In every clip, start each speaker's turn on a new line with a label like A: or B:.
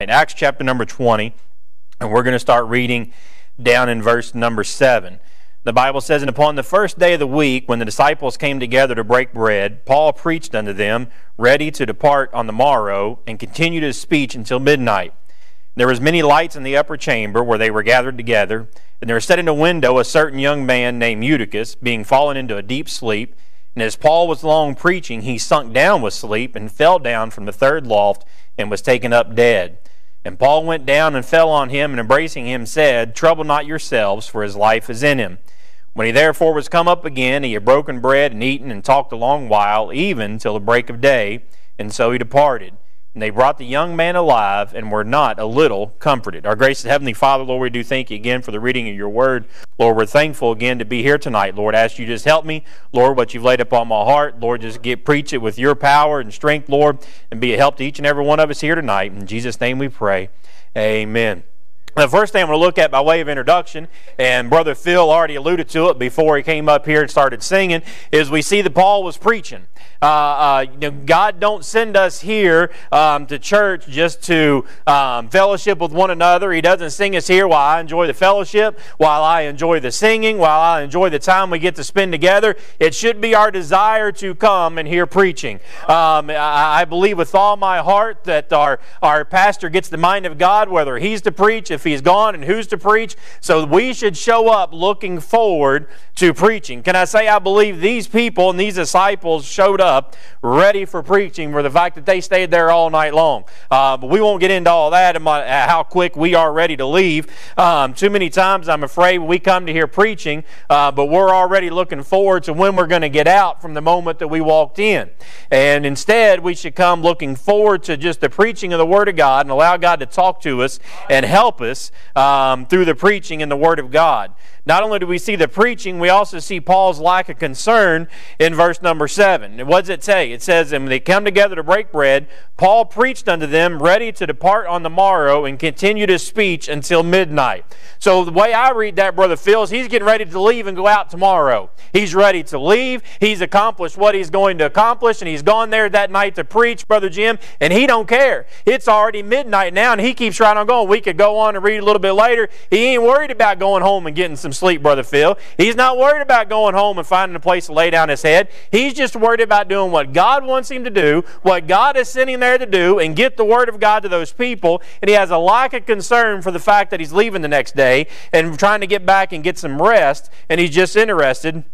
A: in Acts chapter number 20, and we're going to start reading down in verse number 7. The Bible says, And upon the first day of the week, when the disciples came together to break bread, Paul preached unto them, ready to depart on the morrow, and continued his speech until midnight. There was many lights in the upper chamber where they were gathered together, and there was set in a window a certain young man named Eutychus, being fallen into a deep sleep. And as Paul was long preaching, he sunk down with sleep, and fell down from the third loft, and was taken up dead. And Paul went down and fell on him, and embracing him said, Trouble not yourselves, for his life is in him. When he therefore was come up again, he had broken bread and eaten and talked a long while, even till the break of day, and so he departed. And they brought the young man alive and were not a little comforted. Our gracious Heavenly Father, Lord, we do thank you again for the reading of your word. Lord, we're thankful again to be here tonight. Lord, ask you just help me. Lord, what you've laid upon my heart, Lord, just get preach it with your power and strength, Lord, and be a help to each and every one of us here tonight. In Jesus' name we pray. Amen. The first thing I'm going to look at by way of introduction, and Brother Phil already alluded to it before he came up here and started singing, is we see that Paul was preaching. Uh, uh, you know, God don't send us here um, to church just to um, fellowship with one another. He doesn't sing us here while I enjoy the fellowship, while I enjoy the singing, while I enjoy the time we get to spend together. It should be our desire to come and hear preaching. Um, I, I believe with all my heart that our, our pastor gets the mind of God, whether he's to preach, if he's gone, and who's to preach. So we should show up looking forward to preaching. Can I say I believe these people and these disciples showed up? ready for preaching for the fact that they stayed there all night long. Uh, but we won't get into all that and my, how quick we are ready to leave. Um, too many times, I'm afraid, we come to hear preaching, uh, but we're already looking forward to when we're going to get out from the moment that we walked in. And instead, we should come looking forward to just the preaching of the Word of God and allow God to talk to us and help us um, through the preaching and the Word of God. Not only do we see the preaching, we also see Paul's lack of concern in verse number 7. What does it say? It says, And when they come together to break bread, Paul preached unto them, ready to depart on the morrow, and continued his speech until midnight. So the way I read that, Brother Phil, is he's getting ready to leave and go out tomorrow. He's ready to leave. He's accomplished what he's going to accomplish, and he's gone there that night to preach, Brother Jim, and he don't care. It's already midnight now, and he keeps right on going. We could go on and read a little bit later. He ain't worried about going home and getting some sleep, Brother Phil. He's not worried about going home and finding a place to lay down his head. He's just worried about doing what God wants him to do, what God is sending there to do, and get the Word of God to those people. And he has a lack of concern for the fact that he's leaving the next day and trying to get back and get some rest, and he's just interested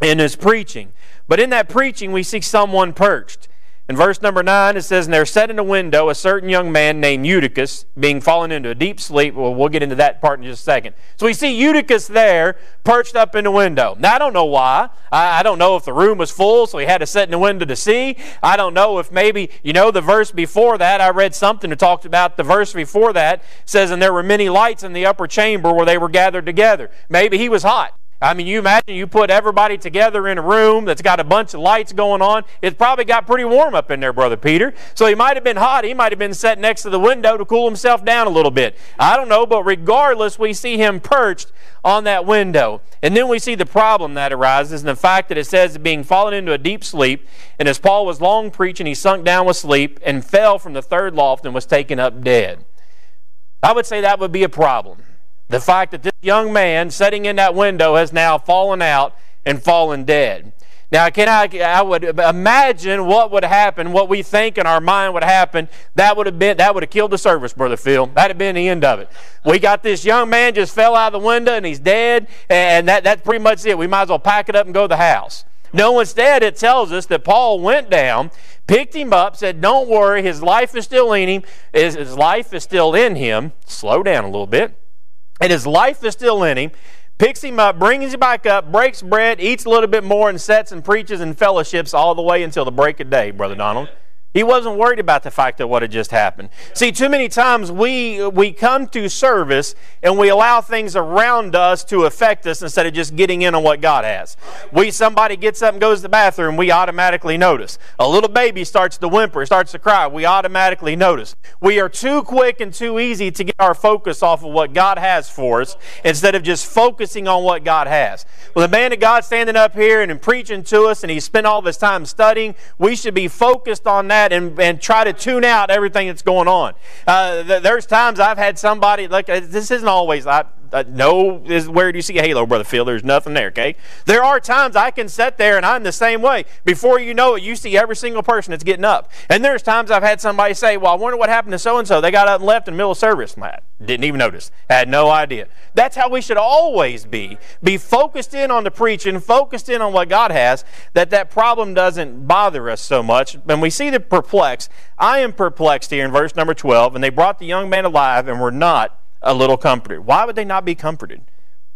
A: in his preaching. But in that preaching, we see someone perched. In verse number 9, it says, And there sat in a window a certain young man named Eutychus, being fallen into a deep sleep. Well, we'll get into that part in just a second. So we see Eutychus there, perched up in the window. Now, I don't know why. I, I don't know if the room was full, so he had to sit in the window to see. I don't know if maybe, you know, the verse before that, I read something that talked about the verse before that, says, And there were many lights in the upper chamber where they were gathered together. Maybe he was hot. I mean, you imagine you put everybody together in a room that's got a bunch of lights going on. It's probably got pretty warm up in there, Brother Peter. So he might have been hot. He might have been sitting next to the window to cool himself down a little bit. I don't know, but regardless, we see him perched on that window. And then we see the problem that arises and the fact that it says being fallen into a deep sleep. And as Paul was long preaching, he sunk down with sleep and fell from the third loft and was taken up dead. I would say that would be a problem. The fact that this young man sitting in that window has now fallen out and fallen dead. Now, can I, I would imagine what would happen, what we think in our mind would happen. That would have been, that would have killed the service, Brother Phil. That'd have been the end of it. We got this young man just fell out of the window and he's dead, and that, that's pretty much it. We might as well pack it up and go to the house. No, instead, it tells us that Paul went down, picked him up, said, Don't worry, his life is still in him. His, his life is still in him. Slow down a little bit and his life is still in him, picks him up, brings him back up, breaks bread, eats a little bit more, and sets and preaches and fellowships all the way until the break of day, Brother Donald. He wasn't worried about the fact of what had just happened. See, too many times we, we come to service and we allow things around us to affect us instead of just getting in on what God has. We somebody gets up and goes to the bathroom, we automatically notice. A little baby starts to whimper, starts to cry, we automatically notice. We are too quick and too easy to get our focus off of what God has for us instead of just focusing on what God has. Well, the man of God standing up here and preaching to us and he spent all of his time studying, we should be focused on that that and, and try to tune out everything that's going on. Uh, th- there's times I've had somebody, like, uh, this isn't always, I, uh, no is where do you see a halo, brother Phil? There's nothing there. Okay, there are times I can sit there and I'm the same way. Before you know it, you see every single person that's getting up. And there's times I've had somebody say, "Well, I wonder what happened to so and so. They got up and left in the middle of service." Matt didn't even notice. Had no idea. That's how we should always be. Be focused in on the preaching, focused in on what God has. That that problem doesn't bother us so much. And we see the perplexed. I am perplexed here in verse number 12. And they brought the young man alive and were not a little comforted. Why would they not be comforted?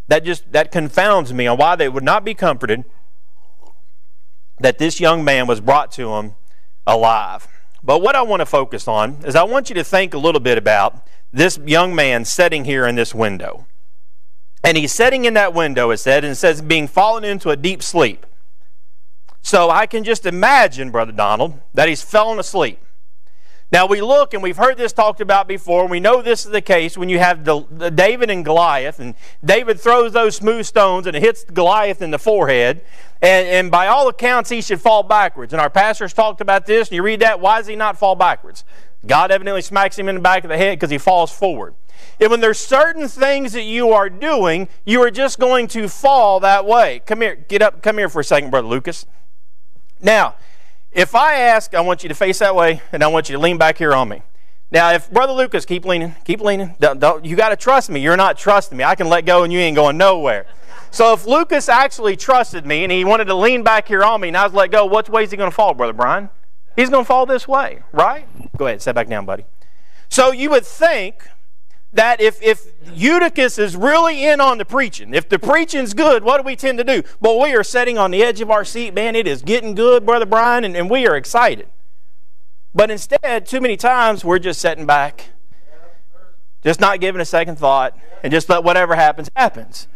A: That just that confounds me on why they would not be comforted that this young man was brought to them alive. But what I want to focus on is I want you to think a little bit about this young man sitting here in this window. And he's sitting in that window, it said, and it says being fallen into a deep sleep. So I can just imagine, Brother Donald, that he's fallen asleep. Now we look, and we've heard this talked about before. We know this is the case when you have the, the David and Goliath, and David throws those smooth stones and it hits Goliath in the forehead. And, and by all accounts, he should fall backwards. And our pastors talked about this, and you read that. Why does he not fall backwards? God evidently smacks him in the back of the head because he falls forward. And when there's certain things that you are doing, you are just going to fall that way. Come here, get up, come here for a second, Brother Lucas. Now, if I ask, I want you to face that way, and I want you to lean back here on me. Now, if Brother Lucas, keep leaning, keep leaning. Don't, don't, you got to trust me. You're not trusting me. I can let go, and you ain't going nowhere. So if Lucas actually trusted me and he wanted to lean back here on me, and I was let go, what way is he going to fall, Brother Brian? He's going to fall this way, right? Go ahead, sit back down, buddy. So you would think that if, if Eutychus is really in on the preaching, if the preaching's good, what do we tend to do? Well, we are sitting on the edge of our seat, man. It is getting good, Brother Brian, and, and we are excited. But instead, too many times, we're just sitting back, just not giving a second thought, and just let whatever happens, happens.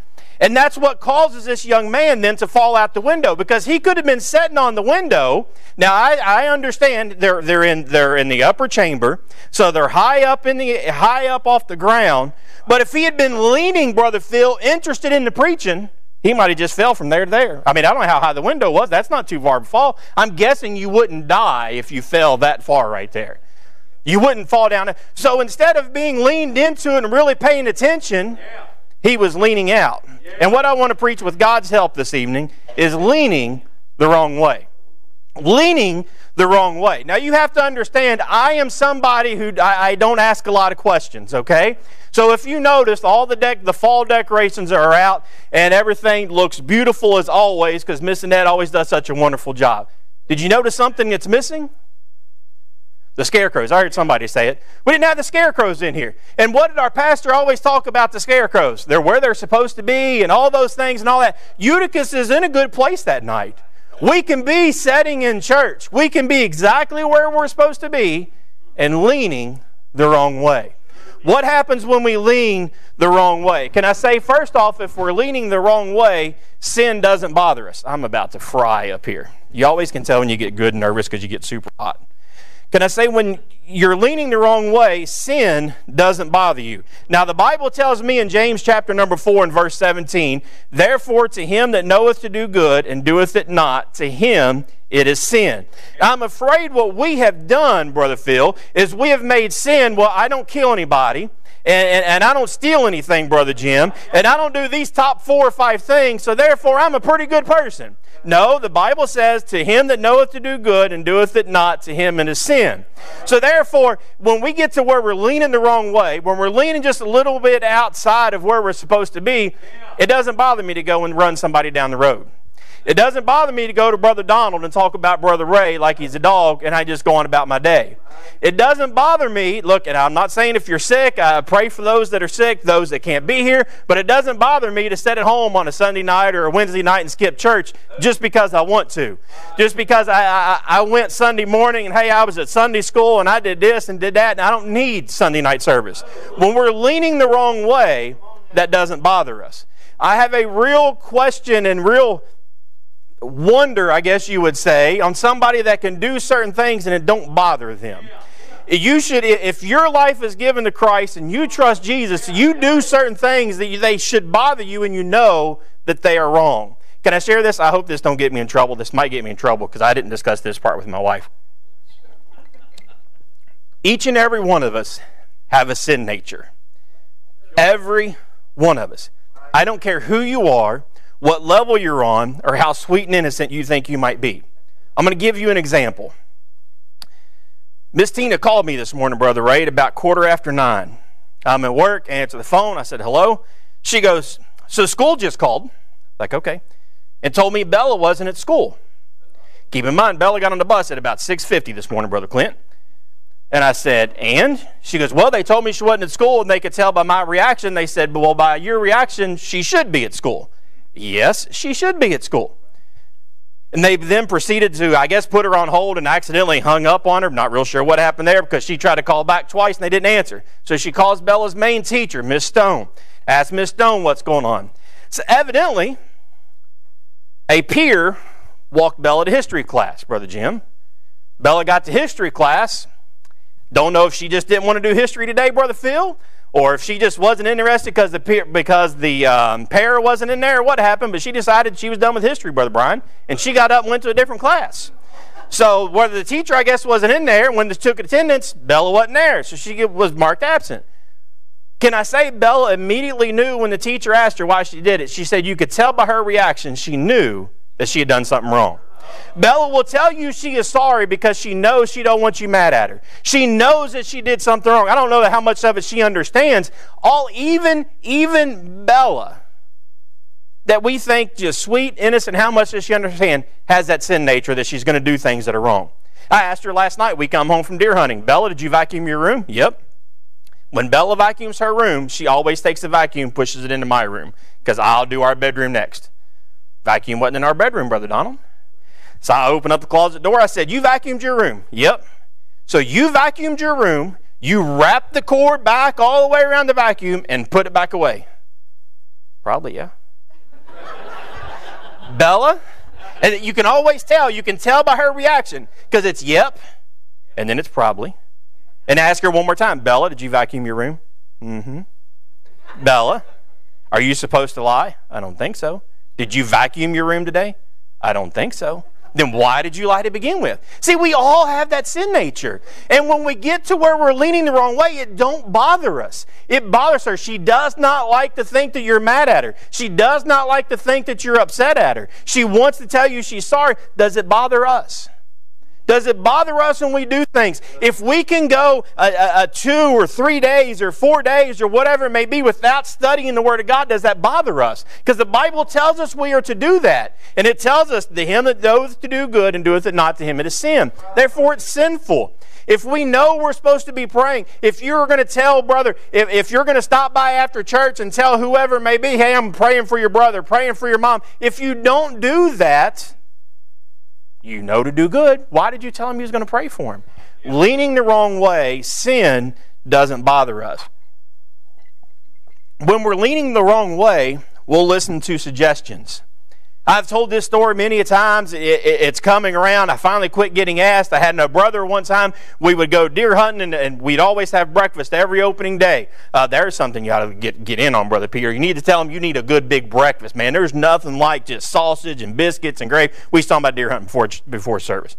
A: And that's what causes this young man then to fall out the window because he could have been sitting on the window. Now I, I understand they're they're in they're in the upper chamber, so they're high up in the high up off the ground. But if he had been leaning, brother Phil, interested in the preaching, he might have just fell from there to there. I mean, I don't know how high the window was. That's not too far to fall. I'm guessing you wouldn't die if you fell that far right there. You wouldn't fall down. So instead of being leaned into it and really paying attention, yeah he was leaning out. And what I want to preach with God's help this evening is leaning the wrong way. Leaning the wrong way. Now, you have to understand, I am somebody who I, I don't ask a lot of questions, okay? So if you notice, all the deck, the fall decorations are out, and everything looks beautiful as always, because Miss Annette always does such a wonderful job. Did you notice something that's missing? The scarecrows. I heard somebody say it. We didn't have the scarecrows in here. And what did our pastor always talk about the scarecrows? They're where they're supposed to be and all those things and all that. Eutychus is in a good place that night. We can be setting in church. We can be exactly where we're supposed to be and leaning the wrong way. What happens when we lean the wrong way? Can I say, first off, if we're leaning the wrong way, sin doesn't bother us. I'm about to fry up here. You always can tell when you get good and nervous because you get super hot. Can I say when you're leaning the wrong way, sin doesn't bother you. Now, the Bible tells me in James chapter number 4 and verse 17, Therefore, to him that knoweth to do good and doeth it not, to him it is sin. I'm afraid what we have done, Brother Phil, is we have made sin, well, I don't kill anybody. And, and, and, I don't steal anything, Brother Jim, and I don't do these top four or five things, so therefore I'm a pretty good person. No, the Bible says, To him that knoweth to do good and doeth it not, to him it is sin. So therefore, when we get to where we're leaning the wrong way, when we're leaning just a little bit outside of where we're supposed to be, it doesn't bother me to go and run somebody down the road. It doesn't bother me to go to Brother Donald and talk about Brother Ray like he's a dog and I just go on about my day. It doesn't bother me. Look, and I'm not saying if you're sick, I pray for those that are sick, those that can't be here, but it doesn't bother me to sit at home on a Sunday night or a Wednesday night and skip church just because I want to. Just because I, I, I went Sunday morning and hey, I was at Sunday school and I did this and did that, and I don't need Sunday night service. When we're leaning the wrong way, that doesn't bother us. I have a real question and real wonder, I guess you would say, on somebody that can do certain things and it don't bother them. You should, if your life is given to Christ and you trust Jesus, you do certain things that they should bother you and you know that they are wrong. Can I share this? I hope this don't get me in trouble. This might get me in trouble because I didn't discuss this part with my wife. Each and every one of us have a sin nature. Every one of us. I don't care who you are, what level you're on, or how sweet and innocent you think you might be. I'm going to give you an example. Miss Tina called me this morning, Brother Ray, at about quarter after nine. I'm at work, answer the phone. I said, hello. She goes, so school just called. Like, okay. And told me Bella wasn't at school. Keep in mind, Bella got on the bus at about 6.50 this morning, Brother Clint. And I said, and? She goes, well, they told me she wasn't at school, and they could tell by my reaction. They said, well, by your reaction, she should be at school. Yes, she should be at school. And they then proceeded to, I guess, put her on hold and accidentally hung up on her. Not real sure what happened there because she tried to call back twice and they didn't answer. So she calls Bella's main teacher, Miss Stone. Asks Miss Stone what's going on. So evidently, a peer walked Bella to history class, Brother Jim. Bella got to history class. Don't know if she just didn't want to do history today, Brother Phil, or if she just wasn't interested because the peer, because the um, pair wasn't in there, what happened, but she decided she was done with history, Brother Brian, and she got up and went to a different class. So whether the teacher, I guess, wasn't in there, when they took attendance, Bella wasn't there, so she was marked absent. Can I say Bella immediately knew when the teacher asked her why she did it? She said you could tell by her reaction she knew that she had done something wrong. Bella will tell you she is sorry because she knows she don't want you mad at her. She knows that she did something wrong. I don't know how much of it she understands. All even even Bella that we think just sweet, innocent, how much does she understand has that sin nature that she's going to do things that are wrong. I asked her last night, we come home from deer hunting. Bella, did you vacuum your room? Yep. When Bella vacuums her room, she always takes the vacuum, pushes it into my room, because I'll do our bedroom next. Vacuum wasn't in our bedroom, Brother Donald. So I opened up the closet door. I said, You vacuumed your room. Yep. So you vacuumed your room. You wrapped the cord back all the way around the vacuum and put it back away. Probably, yeah. Bella, and you can always tell, you can tell by her reaction because it's yep, and then it's probably. And ask her one more time Bella, did you vacuum your room? Mm hmm. Bella, are you supposed to lie? I don't think so. Did you vacuum your room today? I don't think so then why did you lie to begin with? See, we all have that sin nature. And when we get to where we're leaning the wrong way, it don't bother us. It bothers her. She does not like to think that you're mad at her. She does not like to think that you're upset at her. She wants to tell you she's sorry. Does it bother us? Does it bother us when we do things? If we can go a, a, a, two or three days or four days or whatever it may be without studying the Word of God, does that bother us? Because the Bible tells us we are to do that. And it tells us, to him that knoweth to do good and doeth it not to him it is sin. Therefore, it's sinful. If we know we're supposed to be praying, if you're going to tell brother, if, if you're going to stop by after church and tell whoever it may be, hey, I'm praying for your brother, praying for your mom, if you don't do that, you know to do good. Why did you tell him he was going to pray for him? Leaning the wrong way, sin doesn't bother us. When we're leaning the wrong way, we'll listen to suggestions. I've told this story many a times. It, it, it's coming around. I finally quit getting asked. I had no brother one time. We would go deer hunting, and, and we'd always have breakfast every opening day. Uh, there's something you ought to get, get in on, Brother Peter. You need to tell him you need a good big breakfast, man. There's nothing like just sausage and biscuits and gravy. We was talking about deer hunting before, before service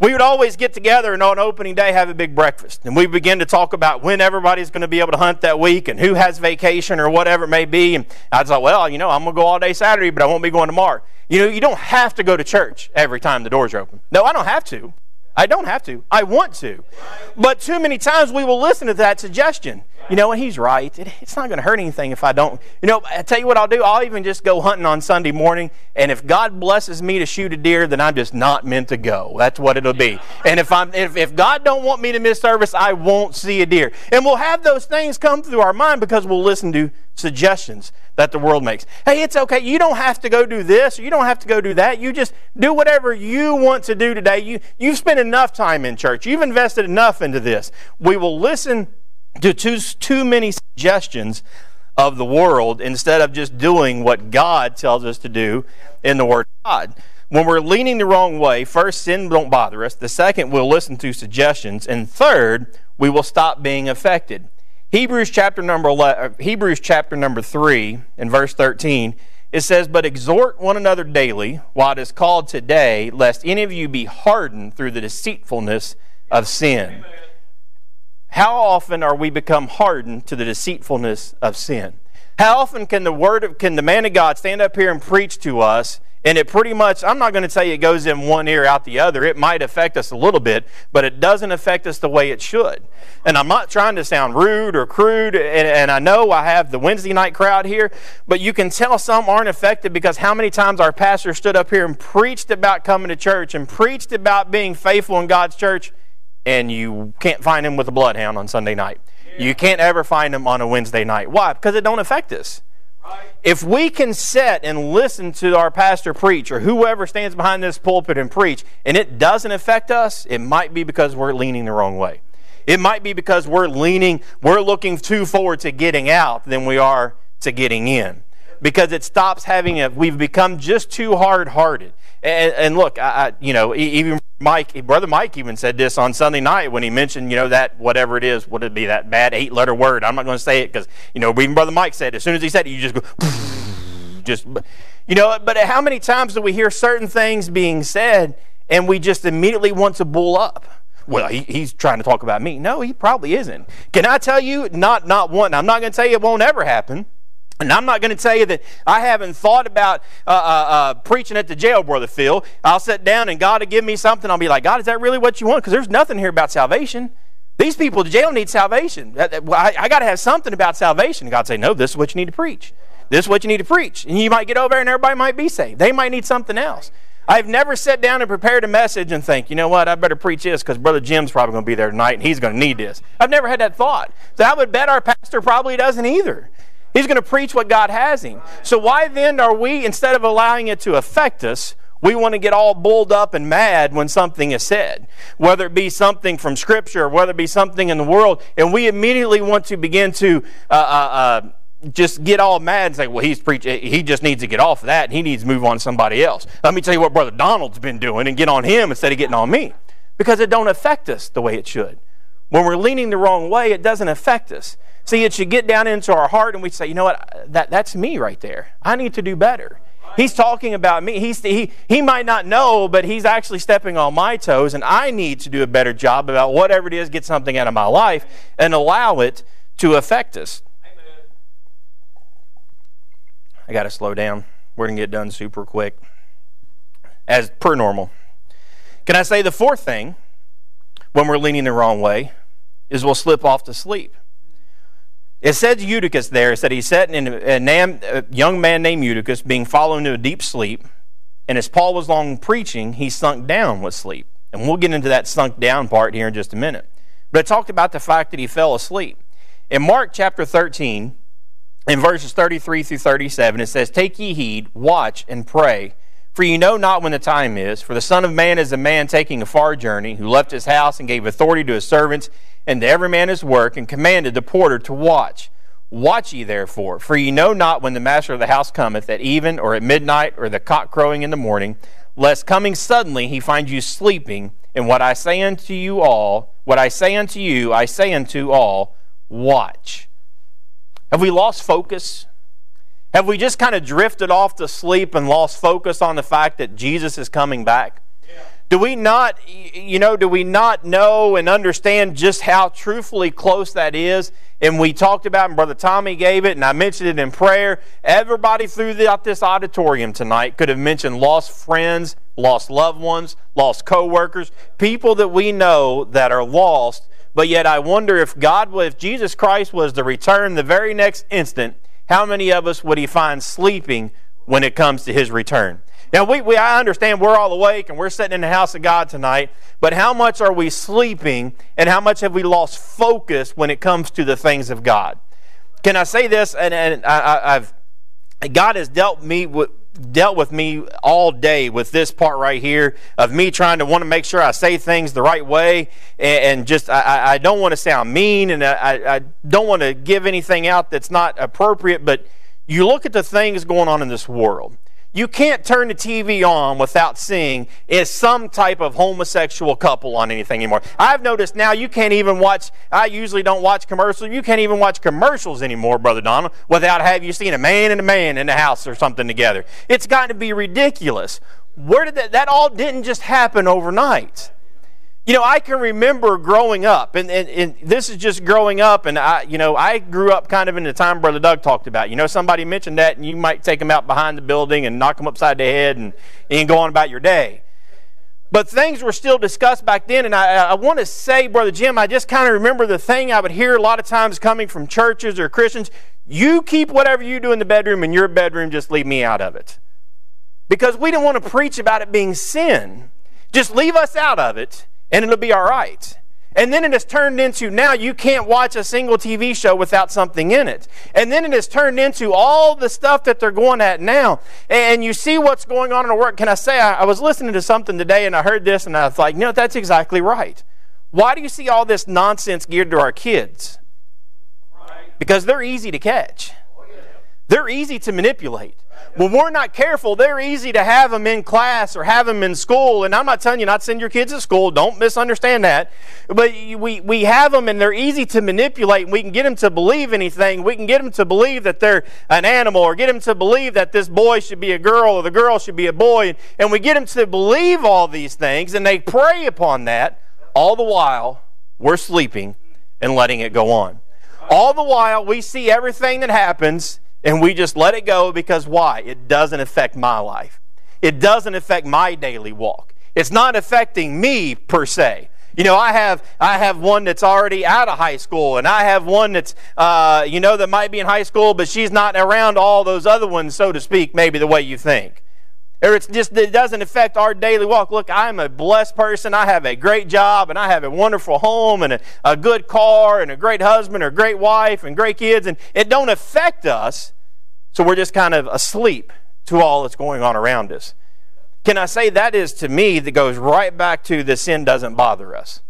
A: we would always get together and on opening day have a big breakfast. And we begin to talk about when everybody's going to be able to hunt that week and who has vacation or whatever it may be. And I thought, well, you know, I'm going to go all day Saturday, but I won't be going tomorrow. You know, you don't have to go to church every time the doors are open. No, I don't have to. I don't have to. I want to. But too many times we will listen to that suggestion. You know, and he's right. It, it's not going to hurt anything if I don't. You know, I tell you what I'll do. I'll even just go hunting on Sunday morning, and if God blesses me to shoot a deer, then I'm just not meant to go. That's what it'll be. And if I'm if, if God don't want me to miss service, I won't see a deer. And we'll have those things come through our mind because we'll listen to suggestions that the world makes. Hey, it's okay. You don't have to go do this, or you don't have to go do that. You just do whatever you want to do today. You you've spent enough time in church. You've invested enough into this. We will listen to too, too many suggestions of the world instead of just doing what God tells us to do in the Word of God. When we're leaning the wrong way, first, sin don't bother us. The second, we'll listen to suggestions. And third, we will stop being affected. Hebrews chapter number 11, uh, Hebrews chapter number 3 in verse 13 it says but exhort one another daily while it is called today lest any of you be hardened through the deceitfulness of sin. Amen. How often are we become hardened to the deceitfulness of sin? How often can the word of, can the man of God stand up here and preach to us and it pretty much, I'm not going to say it goes in one ear out the other. It might affect us a little bit, but it doesn't affect us the way it should. And I'm not trying to sound rude or crude, and, and I know I have the Wednesday night crowd here, but you can tell some aren't affected because how many times our pastor stood up here and preached about coming to church and preached about being faithful in God's church, and you can't find him with a bloodhound on Sunday night. You can't ever find him on a Wednesday night. Why? Because it don't affect us. If we can sit and listen to our pastor preach or whoever stands behind this pulpit and preach, and it doesn't affect us, it might be because we're leaning the wrong way. It might be because we're leaning, we're looking too forward to getting out than we are to getting in. Because it stops having a, we've become just too hard hearted. And, and, look, I, I, you know, even Mike, brother Mike, even said this on Sunday night when he mentioned, you know, that whatever it is, would it be that bad eight-letter word? I'm not going to say it because, you know, even brother Mike said, as soon as he said it, you just go, just, you know. But how many times do we hear certain things being said, and we just immediately want to bull up? Well, he, he's trying to talk about me. No, he probably isn't. Can I tell you? Not, not one. I'm not going to tell you it won't ever happen. And I'm not going to tell you that I haven't thought about uh, uh, uh, preaching at the jail, Brother Phil. I'll sit down and God will give me something. I'll be like, God, is that really what you want? Because there's nothing here about salvation. These people in jail need salvation. I, I got to have something about salvation. God say, no, this is what you need to preach. This is what you need to preach. And you might get over there and everybody might be saved. They might need something else. I've never sat down and prepared a message and think, you know what, I better preach this because Brother Jim's probably going to be there tonight and he's going to need this. I've never had that thought. So I would bet our pastor probably doesn't either. He's going to preach what God has him. So why then are we, instead of allowing it to affect us, we want to get all bulled up and mad when something is said, whether it be something from Scripture, or whether it be something in the world, and we immediately want to begin to uh, uh, uh, just get all mad and say, "Well, he's preaching. He just needs to get off of that, and he needs to move on to somebody else." Let me tell you what Brother Donald's been doing, and get on him instead of getting on me, because it don't affect us the way it should. When we're leaning the wrong way, it doesn't affect us. See, it should get down into our heart and we say, you know what, that, that's me right there. I need to do better. He's talking about me. He's, he, he might not know, but he's actually stepping on my toes, and I need to do a better job about whatever it is, get something out of my life, and allow it to affect us. I got to slow down. We're going to get done super quick, as per normal. Can I say the fourth thing when we're leaning the wrong way is we'll slip off to sleep. It says Eutychus there. It said he sat in a, a young man named Eutychus being fallen into a deep sleep. And as Paul was long preaching, he sunk down with sleep. And we'll get into that sunk down part here in just a minute. But it talked about the fact that he fell asleep. In Mark chapter 13, in verses 33 through 37, it says, Take ye heed, watch, and pray, for ye know not when the time is. For the Son of Man is a man taking a far journey, who left his house and gave authority to his servants and to every man his work, and commanded the porter to watch. Watch ye therefore, for ye know not when the master of the house cometh, at even, or at midnight, or the cock crowing in the morning, lest coming suddenly he find you sleeping. And what I say unto you all, what I say unto you, I say unto all, watch. Have we lost focus? Have we just kind of drifted off to sleep and lost focus on the fact that Jesus is coming back? Do we not, you know, do we not know and understand just how truthfully close that is? And we talked about, and Brother Tommy gave it, and I mentioned it in prayer. Everybody throughout this auditorium tonight could have mentioned lost friends, lost loved ones, lost co-workers, people that we know that are lost. But yet I wonder if God, if Jesus Christ was to return the very next instant, how many of us would he find sleeping when it comes to his return? Now, we, we, I understand we're all awake and we're sitting in the house of God tonight, but how much are we sleeping and how much have we lost focus when it comes to the things of God? Can I say this? And, and I, have God has dealt me with, dealt with me all day with this part right here of me trying to want to make sure I say things the right way and, and just I, I, don't want to sound mean and I, I don't want to give anything out that's not appropriate, but you look at the things going on in this world. You can't turn the TV on without seeing is some type of homosexual couple on anything anymore. I've noticed now you can't even watch, I usually don't watch commercials. You can't even watch commercials anymore, Brother Donald, without have you seen a man and a man in the house or something together. It's gotten to be ridiculous. Where did that, that all didn't just happen overnight. You know, I can remember growing up, and, and, and, this is just growing up, and I, you know, I grew up kind of in the time Brother Doug talked about. You know, somebody mentioned that, and you might take them out behind the building and knock them upside the head and, and go on about your day. But things were still discussed back then, and I, I want to say, Brother Jim, I just kind of remember the thing I would hear a lot of times coming from churches or Christians you keep whatever you do in the bedroom in your bedroom, just leave me out of it. Because we didn't want to preach about it being sin. Just leave us out of it and it'll be all right. And then it has turned into now you can't watch a single TV show without something in it. And then it has turned into all the stuff that they're going at now. And you see what's going on in the world. Can I say, I, I was listening to something today and I heard this and I was like, no, that's exactly right. Why do you see all this nonsense geared to our kids? Because they're easy to catch. They're easy to manipulate. When we're not careful, they're easy to have them in class or have them in school. And I'm not telling you not to send your kids to school. Don't misunderstand that. But we, we have them and they're easy to manipulate. We can get them to believe anything. We can get them to believe that they're an animal or get them to believe that this boy should be a girl or the girl should be a boy. And we get them to believe all these things and they prey upon that. All the while, we're sleeping and letting it go on. All the while, we see everything that happens and we just let it go because why? It doesn't affect my life. It doesn't affect my daily walk. It's not affecting me per se. You know, I have I have one that's already out of high school, and I have one that's uh, you know that might be in high school, but she's not around all those other ones, so to speak, maybe the way you think. Or it's just it doesn't affect our daily walk. Look, I'm a blessed person. I have a great job and I have a wonderful home and a, a good car and a great husband or great wife and great kids, and it don't affect us. So we're just kind of asleep to all that's going on around us. Can I say that is to me that goes right back to the sin doesn't bother us.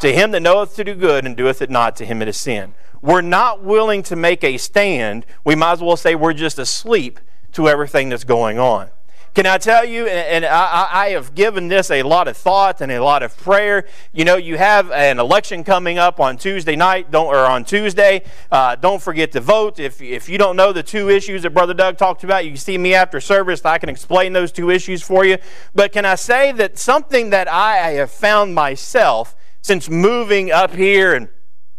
A: To him that knoweth to do good and doeth it not, to him it is sin. We're not willing to make a stand. We might as well say we're just asleep to everything that's going on. Can I tell you, and I, I, have given this a lot of thought and a lot of prayer. You know, you have an election coming up on Tuesday night, don't or on Tuesday. Uh, don't forget to vote. If if you don't know the two issues that Brother Doug talked about, you can see me after service. I can explain those two issues for you. But can I say that something that I have found myself since moving up here and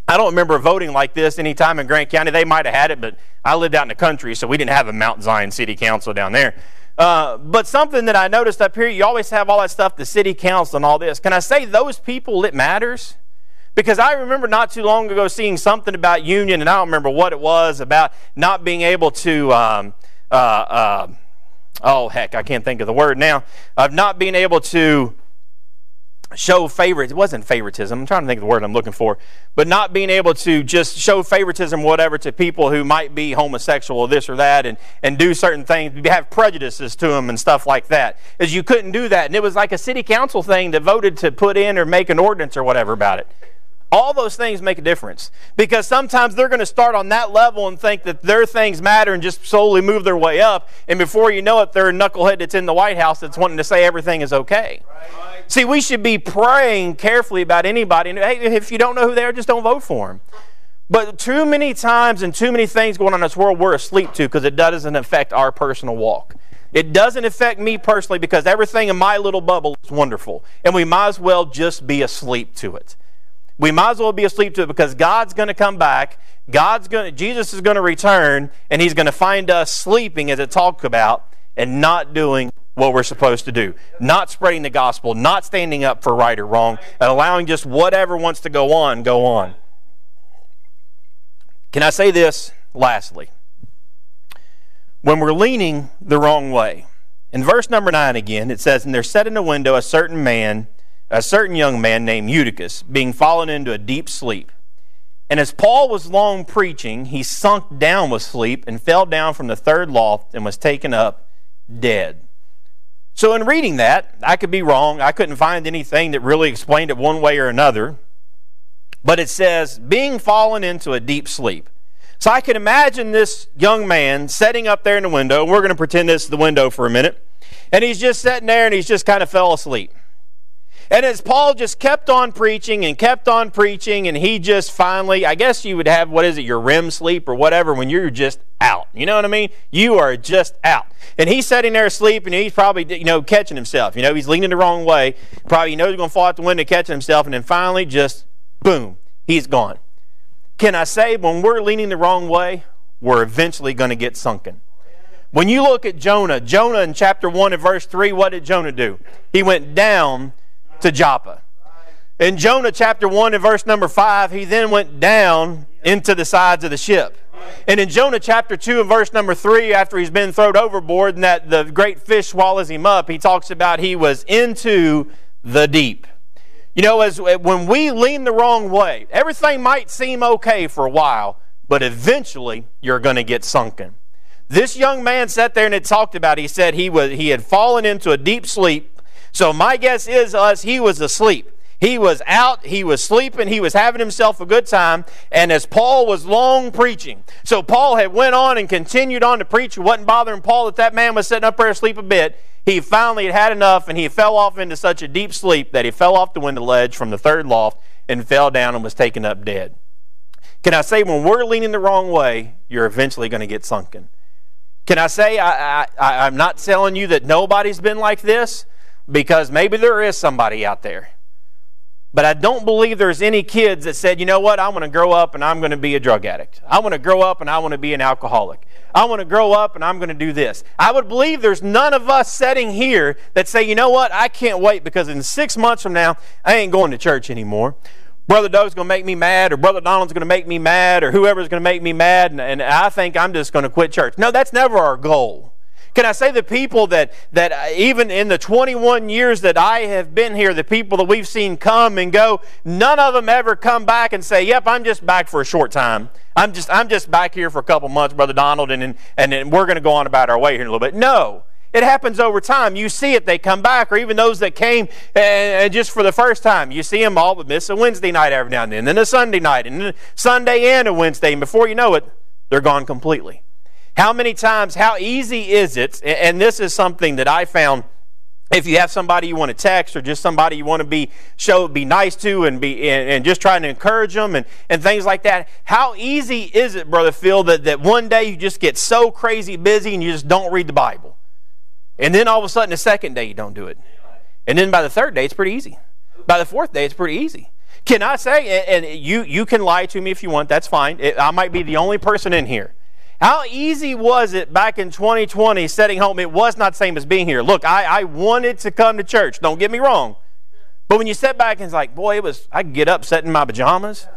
A: I don't remember voting like this any time in Grant County. They might have had it, but I lived out in the country, so we didn't have a Mount Zion City Council down there. Uh, but something that I noticed up here, you always have all that stuff, the city council and all this. Can I say those people, it matters? Because I remember not too long ago seeing something about union, and I don't remember what it was, about not being able to, um, uh, uh, oh, heck, I can't think of the word now, of not being able to show favorite it wasn't favoritism i'm trying to think of the word i'm looking for but not being able to just show favoritism whatever to people who might be homosexual this or that and, and do certain things have prejudices to them and stuff like that. Is you couldn't do that and it was like a city council thing that voted to put in or make an ordinance or whatever about it all those things make a difference because sometimes they're going to start on that level and think that their things matter and just slowly move their way up. And before you know it, they're a knucklehead that's in the White House that's wanting to say everything is okay. Right. See, we should be praying carefully about anybody. And hey, if you don't know who they are, just don't vote for them. But too many times and too many things going on in this world we're asleep to because it doesn't affect our personal walk. It doesn't affect me personally because everything in my little bubble is wonderful. And we might as well just be asleep to it we might as well be asleep to it because God's going to come back. God's going Jesus is going to return, and He's going to find us sleeping, as it talks about, and not doing what we're supposed to do. Not spreading the gospel, not standing up for right or wrong, and allowing just whatever wants to go on, go on. Can I say this lastly? When we're leaning the wrong way, in verse number 9 again, it says, And there sat in the window a certain man a certain young man named Eutychus, being fallen into a deep sleep. And as Paul was long preaching, he sunk down with sleep and fell down from the third loft and was taken up dead. So, in reading that, I could be wrong. I couldn't find anything that really explained it one way or another. But it says, being fallen into a deep sleep. So, I can imagine this young man sitting up there in the window. We're going to pretend this is the window for a minute. And he's just sitting there and he's just kind of fell asleep. And as Paul just kept on preaching and kept on preaching, and he just finally, I guess you would have, what is it, your REM sleep or whatever, when you're just out. You know what I mean? You are just out. And he's sitting there asleep, and he's probably, you know, catching himself. You know, he's leaning the wrong way. Probably he knows he's going to fall out the window, catching himself, and then finally, just boom, he's gone. Can I say, when we're leaning the wrong way, we're eventually going to get sunken. When you look at Jonah, Jonah in chapter 1 and verse 3, what did Jonah do? He went down to Joppa. In Jonah chapter 1 and verse number 5, he then went down into the sides of the ship. And in Jonah chapter 2 and verse number 3, after he's been thrown overboard and that the great fish swallows him up, he talks about he was into the deep. You know, as when we lean the wrong way, everything might seem okay for a while, but eventually you're going to get sunken. This young man sat there and had talked about, he said he was he had fallen into a deep sleep so my guess is us, he was asleep. He was out, he was sleeping, he was having himself a good time, and as Paul was long preaching. So Paul had went on and continued on to preach. It wasn't bothering Paul that that man was sitting up there asleep a bit. He finally had had enough and he fell off into such a deep sleep that he fell off the window ledge from the third loft and fell down and was taken up dead. Can I say when we're leaning the wrong way, you're eventually going to get sunken? Can I say I, I, I'm not telling you that nobody's been like this? Because maybe there is somebody out there. But I don't believe there's any kids that said, you know what, I want to grow up and I'm going to be a drug addict. I want to grow up and I want to be an alcoholic. I want to grow up and I'm going to do this. I would believe there's none of us sitting here that say, you know what, I can't wait because in six months from now, I ain't going to church anymore. Brother Doug's going to make me mad, or Brother Donald's going to make me mad, or whoever's going to make me mad, and, and I think I'm just going to quit church. No, that's never our goal. Can I say the people that, that uh, even in the 21 years that I have been here, the people that we've seen come and go, none of them ever come back and say, Yep, I'm just back for a short time. I'm just, I'm just back here for a couple months, Brother Donald, and, and, and we're going to go on about our way here in a little bit. No. It happens over time. You see it, they come back, or even those that came and just for the first time. You see them all, but miss a Wednesday night every now and then, then a Sunday night, and then Sunday and a Wednesday, and before you know it, they're gone completely. How many times, how easy is it? And this is something that I found if you have somebody you want to text or just somebody you want to be show be nice to and be and, and, just trying to encourage them and, and things like that how easy is it brother phil that, that one day you just get so crazy busy and you just don't read the bible? And then all of a sudden the second day you don't do it. And then by the third day it's pretty easy. By the fourth day it's pretty easy. Can i say and you you can lie to me if you want that's fine. I might be the only person in here how easy was it back in 2020 setting home? It was not the same as being here. Look, I, I wanted to come to church. Don't get me wrong. But when you sit back and it's like, boy, it was I could get up, set in my pajamas,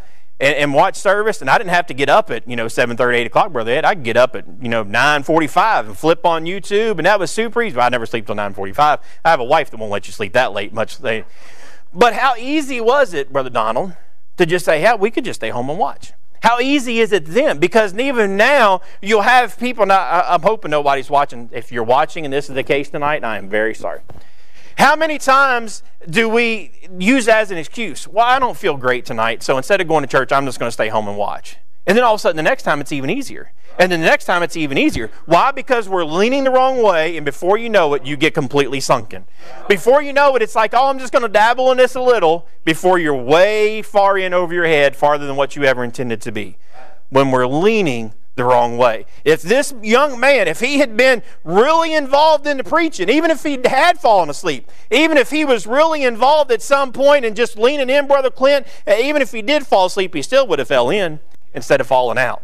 A: and, and, watch service, and I didn't have to get up at you know 7:30, 8 o'clock, brother Ed. I could get up at you know 9:45 and flip on YouTube, and that was super easy. I never sleep till 9:45. I have a wife that won't let you sleep that late much. But how easy was it, brother Donald, to just say, "Yeah, we could just stay home and watch." How easy is it then? Because even now, you'll have people. Now, I'm hoping nobody's watching. If you're watching and this is the case tonight, I am very sorry. How many times do we use as an excuse? Well, I don't feel great tonight, so instead of going to church, I'm just going to stay home and watch. And then all of a sudden, the next time, it's even easier. And then the next time, it's even easier. Why? Because we're leaning the wrong way, and before you know it, you get completely sunken. Before you know it, it's like, oh, I'm just going to dabble in this a little, before you're way far in over your head, farther than what you ever intended to be. When we're leaning the wrong way. If this young man, if he had been really involved in the preaching, even if he had fallen asleep, even if he was really involved at some point and just leaning in, Brother Clint, even if he did fall asleep, he still would have fell in instead of falling out.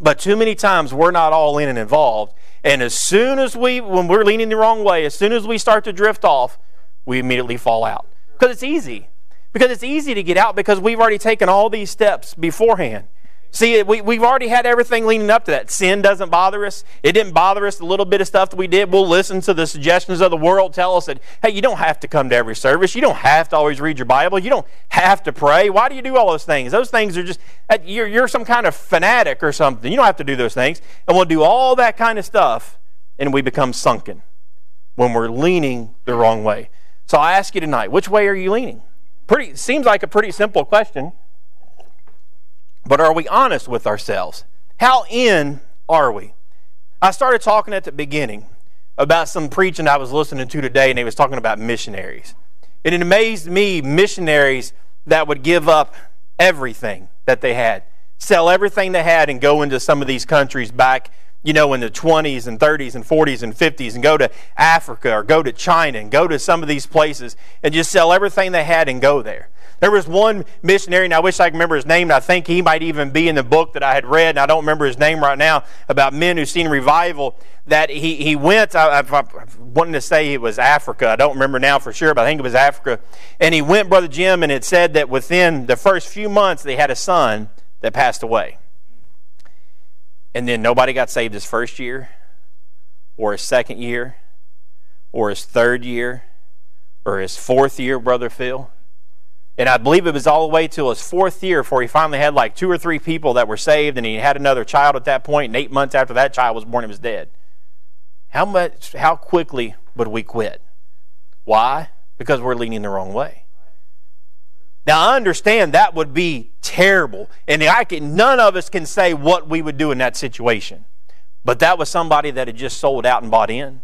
A: But too many times we're not all in and involved. And as soon as we, when we're leaning the wrong way, as soon as we start to drift off, we immediately fall out. Because it's easy. Because it's easy to get out because we've already taken all these steps beforehand. See, we, we've already had everything leading up to that. Sin doesn't bother us. It didn't bother us the little bit of stuff that we did. We'll listen to the suggestions of the world tell us that, hey, you don't have to come to every service. You don't have to always read your Bible. You don't have to pray. Why do you do all those things? Those things are just, you're, you're some kind of fanatic or something. You don't have to do those things. And we'll do all that kind of stuff, and we become sunken when we're leaning the wrong way. So I ask you tonight, which way are you leaning? Pretty, seems like a pretty simple question. But are we honest with ourselves? How in are we? I started talking at the beginning about some preaching I was listening to today, and he was talking about missionaries. And it amazed me missionaries that would give up everything that they had, sell everything they had, and go into some of these countries back, you know, in the 20s and 30s and 40s and 50s, and go to Africa or go to China and go to some of these places and just sell everything they had and go there. There was one missionary, and I wish I could remember his name, and I think he might even be in the book that I had read, and I don't remember his name right now, about men who've seen revival. That he, he went, I, I, I wanted to say it was Africa. I don't remember now for sure, but I think it was Africa. And he went, Brother Jim, and it said that within the first few months, they had a son that passed away. And then nobody got saved his first year, or his second year, or his third year, or his fourth year, Brother Phil. And I believe it was all the way till his fourth year before he finally had like two or three people that were saved, and he had another child at that point, and eight months after that child was born, he was dead. How much how quickly would we quit? Why? Because we're leaning the wrong way. Now I understand that would be terrible, and I can, none of us can say what we would do in that situation. But that was somebody that had just sold out and bought in.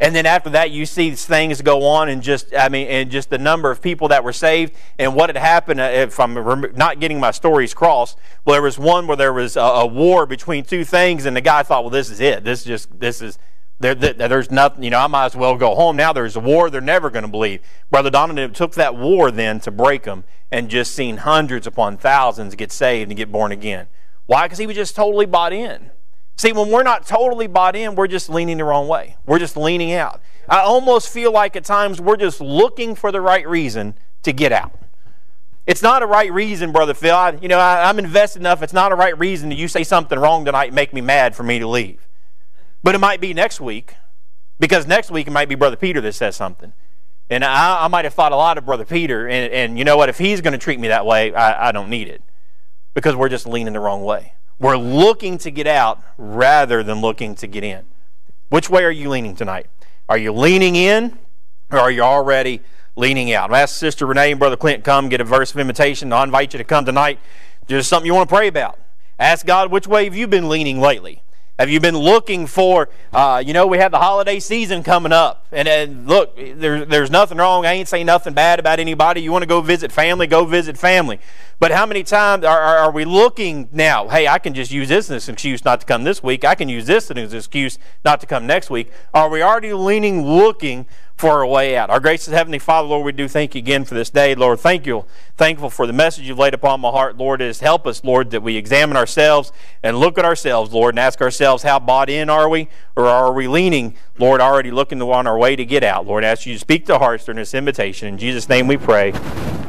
A: And then after that, you see things go on, and just I mean, and just the number of people that were saved, and what had happened. Uh, if I'm not getting my stories crossed, well, there was one where there was a, a war between two things, and the guy thought, well, this is it. This is just this is there, there's nothing. You know, I might as well go home now. There's a war. They're never going to believe. Brother Donovan took that war then to break them, and just seen hundreds upon thousands get saved and get born again. Why? Because he was just totally bought in. See, when we're not totally bought in, we're just leaning the wrong way. We're just leaning out. I almost feel like at times we're just looking for the right reason to get out. It's not a right reason, Brother Phil. I, you know, I, am invested enough. It's not a right reason that you say something wrong tonight and make me mad for me to leave. But it might be next week, because next week it might be Brother Peter that says something. And I, I might have thought a lot of Brother Peter, and, and you know what? If he's going to treat me that way, I, I don't need it. Because we're just leaning the wrong way. We're looking to get out rather than looking to get in. Which way are you leaning tonight? Are you leaning in or are you already leaning out? I'll ask Sister Renee and Brother Clint come get a verse of invitation. I'll invite you to come tonight. There's something you want to pray about. Ask God, which way have you been leaning lately? Have you been looking for, uh, you know, we have the holiday season coming up. And, and look, there, there's nothing wrong. I ain't saying nothing bad about anybody. You want to go visit family, go visit family. But how many times are, are, are, we looking now? Hey, I can just use this as an excuse not to come this week. I can use this as an excuse not to come next week. Are we already leaning, looking for a way out? Our gracious Heavenly Father, Lord, we do thank you again for this day. Lord, thank you. Thankful for the message you've laid upon my heart, Lord. Is help us, Lord, that we examine ourselves and look at ourselves, Lord, and ask ourselves, how bought in are we? Or are we leaning, Lord, already looking on our way to get out? Lord, ask you to speak to hearts during this invitation. In Jesus' name we pray.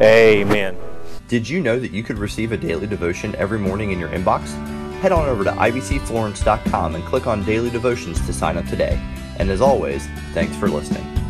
A: Amen.
B: Did you know that you could receive a daily devotion every morning in your inbox? Head on over to ibcflorence.com and click on Daily Devotions to sign up today. And as always, thanks for listening.